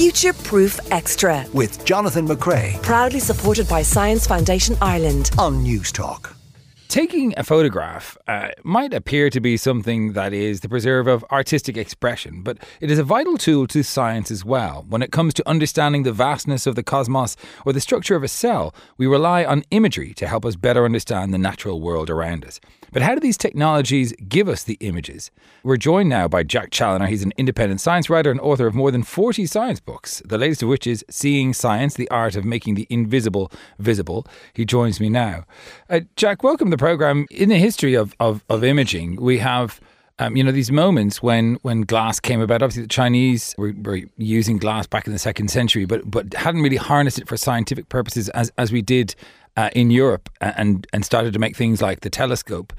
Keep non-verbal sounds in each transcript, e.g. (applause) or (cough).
Future Proof Extra. With Jonathan McCrea. Proudly supported by Science Foundation Ireland. On Newstalk. Taking a photograph uh, might appear to be something that is the preserve of artistic expression, but it is a vital tool to science as well. When it comes to understanding the vastness of the cosmos or the structure of a cell, we rely on imagery to help us better understand the natural world around us. But how do these technologies give us the images? We're joined now by Jack Challoner. He's an independent science writer and author of more than 40 science books, the latest of which is Seeing Science, the Art of Making the Invisible Visible. He joins me now. Uh, Jack, welcome to the program. In the history of, of, of imaging, we have um, you know, these moments when, when glass came about, obviously the Chinese were, were, using glass back in the second century, but but hadn't really harnessed it for scientific purposes as, as we did uh, in Europe and and started to make things like the telescope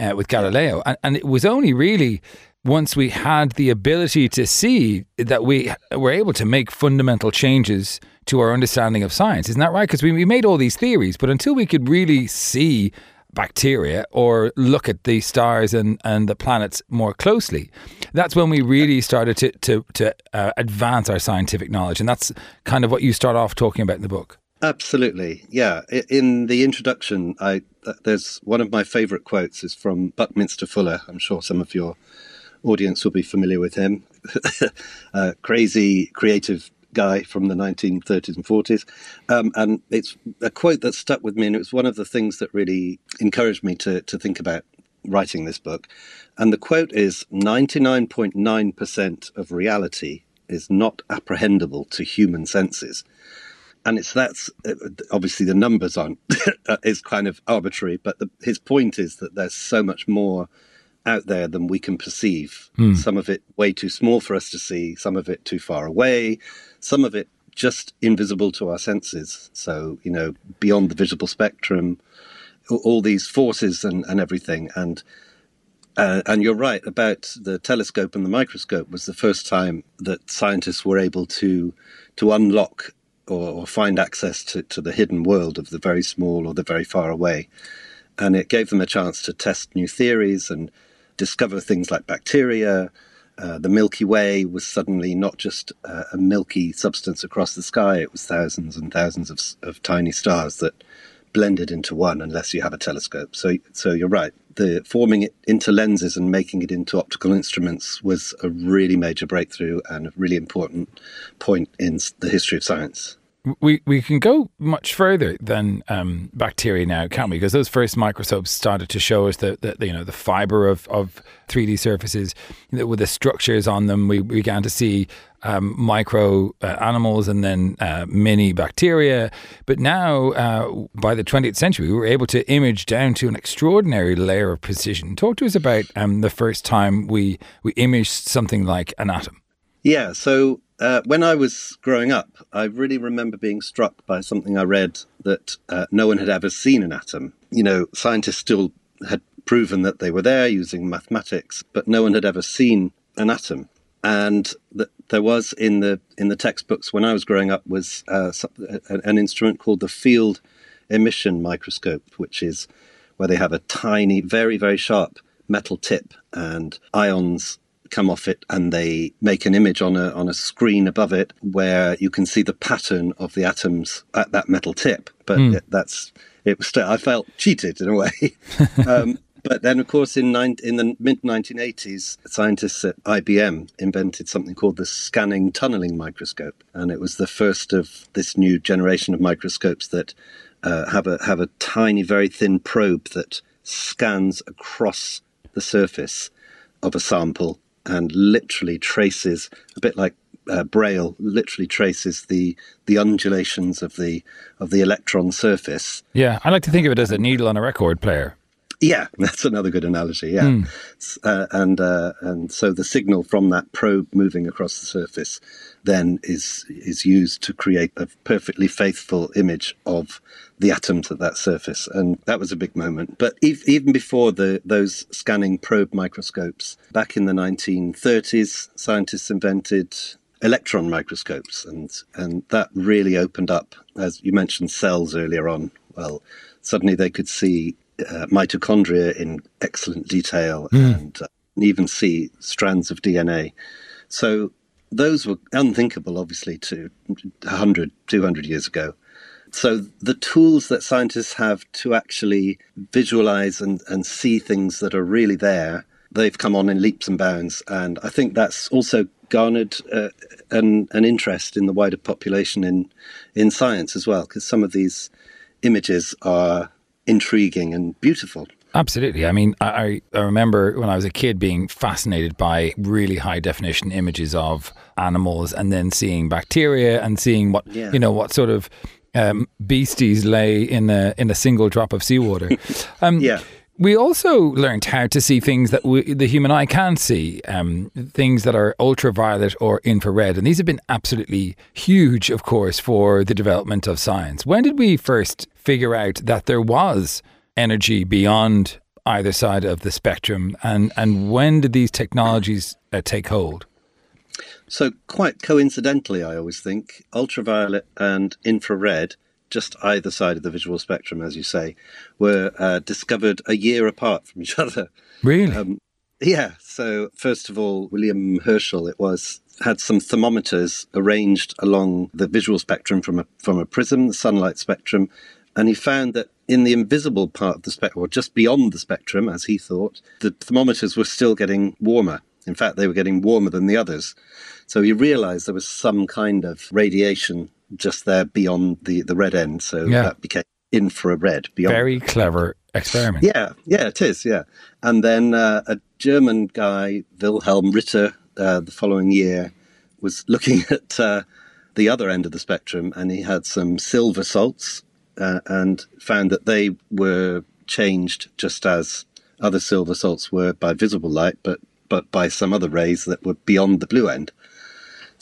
uh, with Galileo. And, and it was only really once we had the ability to see that we were able to make fundamental changes to our understanding of science. Isn't that right? Because we, we made all these theories, but until we could really see bacteria or look at the stars and, and the planets more closely. That's when we really started to, to, to uh, advance our scientific knowledge. And that's kind of what you start off talking about in the book. Absolutely. Yeah. In the introduction, I uh, there's one of my favorite quotes is from Buckminster Fuller. I'm sure some of your audience will be familiar with him. (laughs) a crazy creative guy from the 1930s and 40s. Um, and it's a quote that stuck with me, and it was one of the things that really encouraged me to, to think about writing this book. And the quote is 99.9% of reality is not apprehendable to human senses. And it's that's uh, obviously the numbers aren't (laughs) is kind of arbitrary, but the, his point is that there's so much more out there than we can perceive. Mm. Some of it way too small for us to see, some of it too far away, some of it just invisible to our senses. So, you know, beyond the visible spectrum, all these forces and, and everything. And uh, and you're right about the telescope and the microscope was the first time that scientists were able to to unlock or, or find access to, to the hidden world of the very small or the very far away. And it gave them a chance to test new theories and discover things like bacteria. Uh, the Milky Way was suddenly not just uh, a milky substance across the sky, it was thousands and thousands of, of tiny stars that blended into one unless you have a telescope. So, so you're right. The forming it into lenses and making it into optical instruments was a really major breakthrough and a really important point in the history of science we we can go much further than um, bacteria now, can't we? Because those first microscopes started to show us the, you know the fiber of of three D surfaces with the structures on them. We, we began to see um, micro uh, animals and then uh, mini bacteria. But now, uh, by the 20th century, we were able to image down to an extraordinary layer of precision. Talk to us about um, the first time we we imaged something like an atom. Yeah, so uh, when I was growing up, I really remember being struck by something I read that uh, no one had ever seen an atom. You know, scientists still had proven that they were there using mathematics, but no one had ever seen an atom. And that there was in the in the textbooks when I was growing up was uh, an instrument called the field emission microscope, which is where they have a tiny, very very sharp metal tip and ions come off it and they make an image on a on a screen above it where you can see the pattern of the atoms at that metal tip. But mm. it, that's it was still I felt cheated in a way. (laughs) um, but then, of course, in, nine, in the mid 1980s, scientists at IBM invented something called the scanning tunneling microscope, and it was the first of this new generation of microscopes that uh, have a have a tiny, very thin probe that scans across the surface of a sample and literally traces a bit like uh, Braille literally traces the the undulations of the of the electron surface. Yeah, I like to think of it as a needle on a record player. Yeah, (laughs) that's another good analogy. Yeah, mm. uh, and uh, and so the signal from that probe moving across the surface then is is used to create a perfectly faithful image of the atoms at that surface, and that was a big moment. But even before the those scanning probe microscopes, back in the 1930s, scientists invented electron microscopes, and and that really opened up, as you mentioned, cells earlier on. Well, suddenly they could see uh, mitochondria in excellent detail mm. and uh, even see strands of DNA. So those were unthinkable, obviously, to 100, 200 years ago. So the tools that scientists have to actually visualize and, and see things that are really there, they've come on in leaps and bounds. And I think that's also garnered uh, an, an interest in the wider population in, in science as well, because some of these images are intriguing and beautiful. Absolutely. I mean, I, I remember when I was a kid being fascinated by really high definition images of animals and then seeing bacteria and seeing what, yeah. you know, what sort of um, beasties lay in a, in a single drop of seawater. (laughs) Um, yeah. We also learned how to see things that we, the human eye can't see, um, things that are ultraviolet or infrared. And these have been absolutely huge, of course, for the development of science. When did we first figure out that there was energy beyond either side of the spectrum? And, and when did these technologies uh, take hold? So, quite coincidentally, I always think ultraviolet and infrared, just either side of the visual spectrum, as you say, were uh, discovered a year apart from each (laughs) other. Really? Um, yeah. So, first of all, William Herschel, it was had some thermometers arranged along the visual spectrum from a from a prism, the sunlight spectrum, and he found that in the invisible part of the spectrum, or just beyond the spectrum, as he thought, the thermometers were still getting warmer. In fact, they were getting warmer than the others. So he realized there was some kind of radiation just there beyond the, the red end. So yeah. that became infrared. Beyond. Very clever experiment. Yeah, yeah, it is. Yeah. And then uh, a German guy, Wilhelm Ritter, uh, the following year, was looking (laughs) at uh, the other end of the spectrum and he had some silver salts uh, and found that they were changed just as other silver salts were by visible light, but but by some other rays that were beyond the blue end.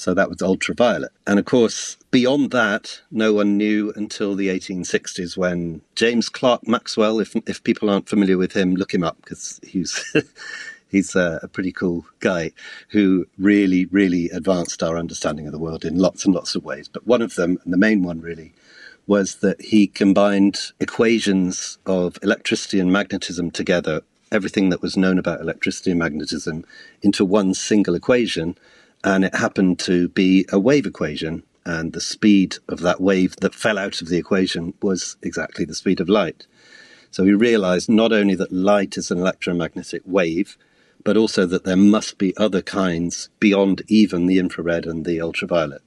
So that was ultraviolet. And of course, beyond that, no one knew until the 1860s when James Clerk Maxwell, if, if people aren't familiar with him, look him up because he's, (laughs) he's a, a, pretty cool guy who really, really advanced our understanding of the world in lots and lots of ways. But one of them, and the main one really, was that he combined equations of electricity and magnetism together, everything that was known about electricity and magnetism, into one single equation. And it happened to be a wave equation. And the speed of that wave that fell out of the equation was exactly the speed of light. So he realized not only that light is an electromagnetic wave, but also that there must be other kinds beyond even the infrared and the ultraviolet.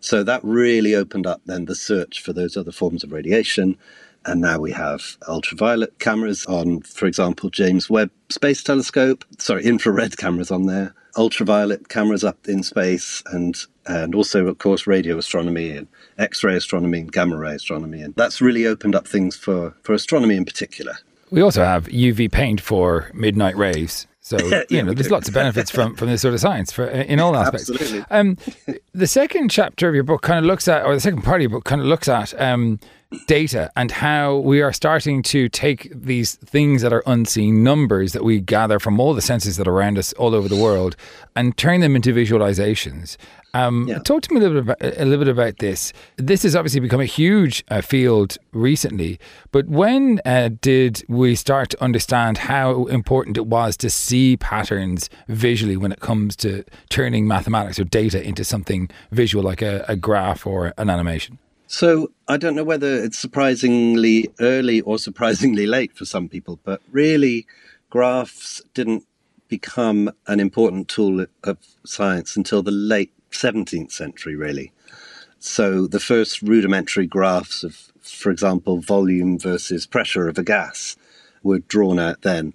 So that really opened up then the search for those other forms of radiation. And now we have ultraviolet cameras on, for example, James Webb Space Telescope, sorry, infrared cameras on there, ultraviolet cameras up in space, and, and also, of course, radio astronomy and X ray astronomy and gamma ray astronomy. And that's really opened up things for, for astronomy in particular. We also have UV paint for midnight rays. So (laughs) you know, there's lots of benefits from from this sort of science for in all (laughs) aspects. Absolutely. Um, the second chapter of your book kind of looks at, or the second part of your book kind of looks at um, data and how we are starting to take these things that are unseen numbers that we gather from all the senses that are around us all over the world and turn them into visualizations. Um, yeah. Talk to me a little bit about, a little bit about this. This has obviously become a huge uh, field recently, but when uh, did we start to understand how important it was to see patterns visually when it comes to turning mathematics or data into something visual like a, a graph or an animation? So I don't know whether it's surprisingly early or surprisingly late for some people, but really, graphs didn't become an important tool of science until the late 17th century, really. So the first rudimentary graphs of, for example, volume versus pressure of a gas were drawn out then.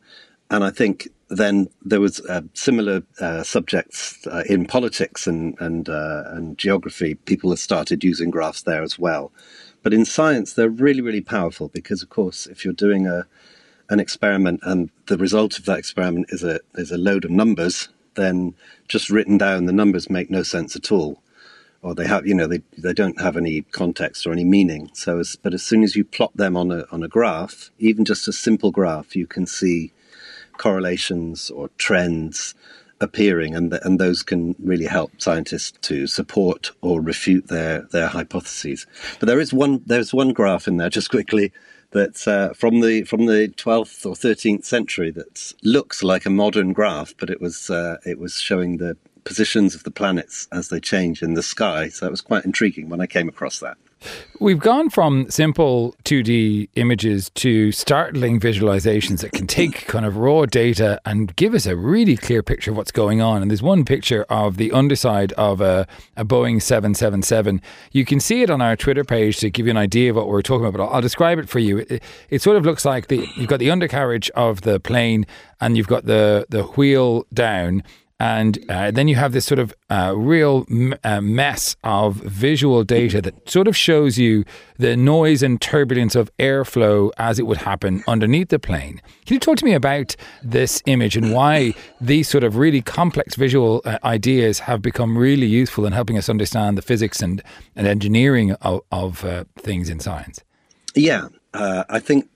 And I think then there was uh, similar uh, subjects uh, in politics and and uh, and geography. People have started using graphs there as well. But in science, they're really really powerful because, of course, if you're doing a an experiment and the result of that experiment is a is a load of numbers, then just written down, the numbers make no sense at all. Or they have, you know, they, they don't have any context or any meaning. So, as, but as soon as you plot them on a, on a graph, even just a simple graph, you can see correlations or trends appearing, and, and those can really help scientists to support or refute their, their hypotheses. But there is one there's one graph in there, just quickly, that's uh, from the from the 12th or 13th century that looks like a modern graph, but it was uh, it was showing the positions of the planets as they change in the sky. So it was quite intriguing when I came across that. We've gone from simple 2D images to startling visualizations that can take (laughs) kind of raw data and give us a really clear picture of what's going on. And there's one picture of the underside of a, a Boeing 777. You can see it on our Twitter page to give you an idea of what we're talking about, but I'll, I'll describe it for you. It, it, sort of looks like the, you've got the undercarriage of the plane and you've got the, the wheel down and uh, then you have this sort of uh, real m- uh, mess of visual data that sort of shows you the noise and turbulence of airflow as it would happen underneath the plane. Can you talk to me about this image and why these sort of really complex visual uh, ideas have become really useful in helping us understand the physics and, and engineering of, of uh, things in science? Yeah, uh, I think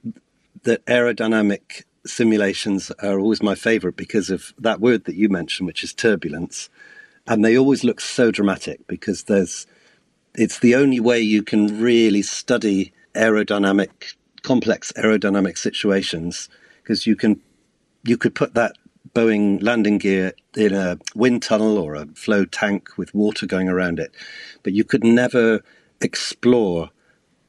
that aerodynamic simulations are always my favorite because of that word that you mentioned, which is turbulence. And they always look so dramatic because there's, it's the only way you can really study aerodynamic, complex aerodynamic situations because you can, you could put that Boeing landing gear in a wind tunnel or a flow tank with water going around it, but you could never explore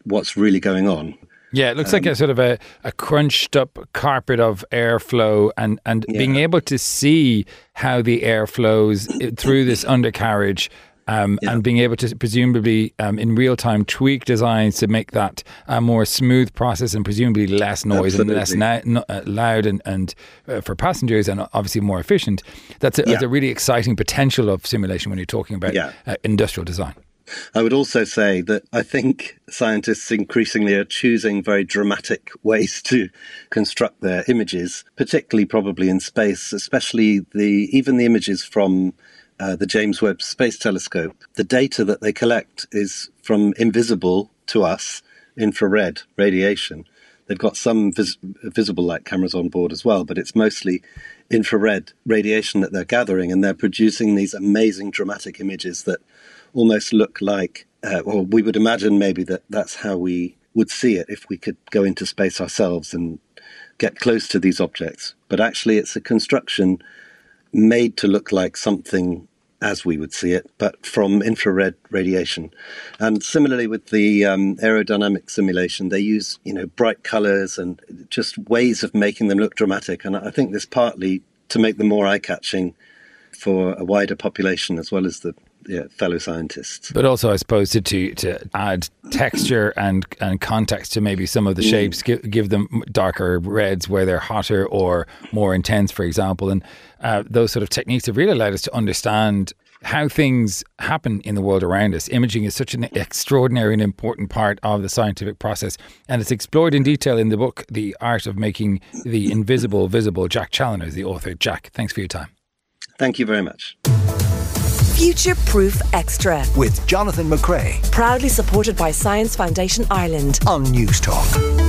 what's really going on. Yeah, it looks um, like a sort of a, a crunched up carpet of airflow and, and yeah. being able to see how the air flows through this (laughs) undercarriage um, yeah. and being able to presumably um, in real time tweak designs to make that a more smooth process and presumably less noise Absolutely. and less na- no, uh, loud and, and uh, for passengers and obviously more efficient. That's a, yeah. that's a, really exciting potential of simulation when you're talking about uh, industrial design. I would also say that I think scientists increasingly are choosing very dramatic ways to construct their images, particularly probably in space, especially the even the images from uh, the James Webb Space Telescope. The data that they collect is from invisible to us infrared radiation. They've got some vis- visible light cameras on board as well, but it's mostly infrared radiation that they're gathering, and they're producing these amazing dramatic images that almost look like, uh, we would imagine maybe that that's how we would see it if we could go into space ourselves and get close to these objects. But actually, it's a construction made to look like something as we would see it, but from infrared radiation. And similarly with the um, aerodynamic simulation, they use you know bright colors and just ways of making them look dramatic. And I think this partly to make them more eye-catching for a wider population as well as the yeah, fellow scientists. But also, I suppose, to, to, to add texture (coughs) and, and context to maybe some of the mm. shapes, give, give them darker reds where they're hotter or more intense, for example. And uh, those sort of techniques have really allowed us to understand how things happen in the world around us. Imaging is such an extraordinary and important part of the scientific process, and it's explored in detail in the book, The Art of Making the Invisible Visible. Jack Challoner is the author. Jack, thanks for your time. Thank you very much. Future Proof Extra with Jonathan McCrea. Proudly supported by Science Foundation Ireland on Newstalk.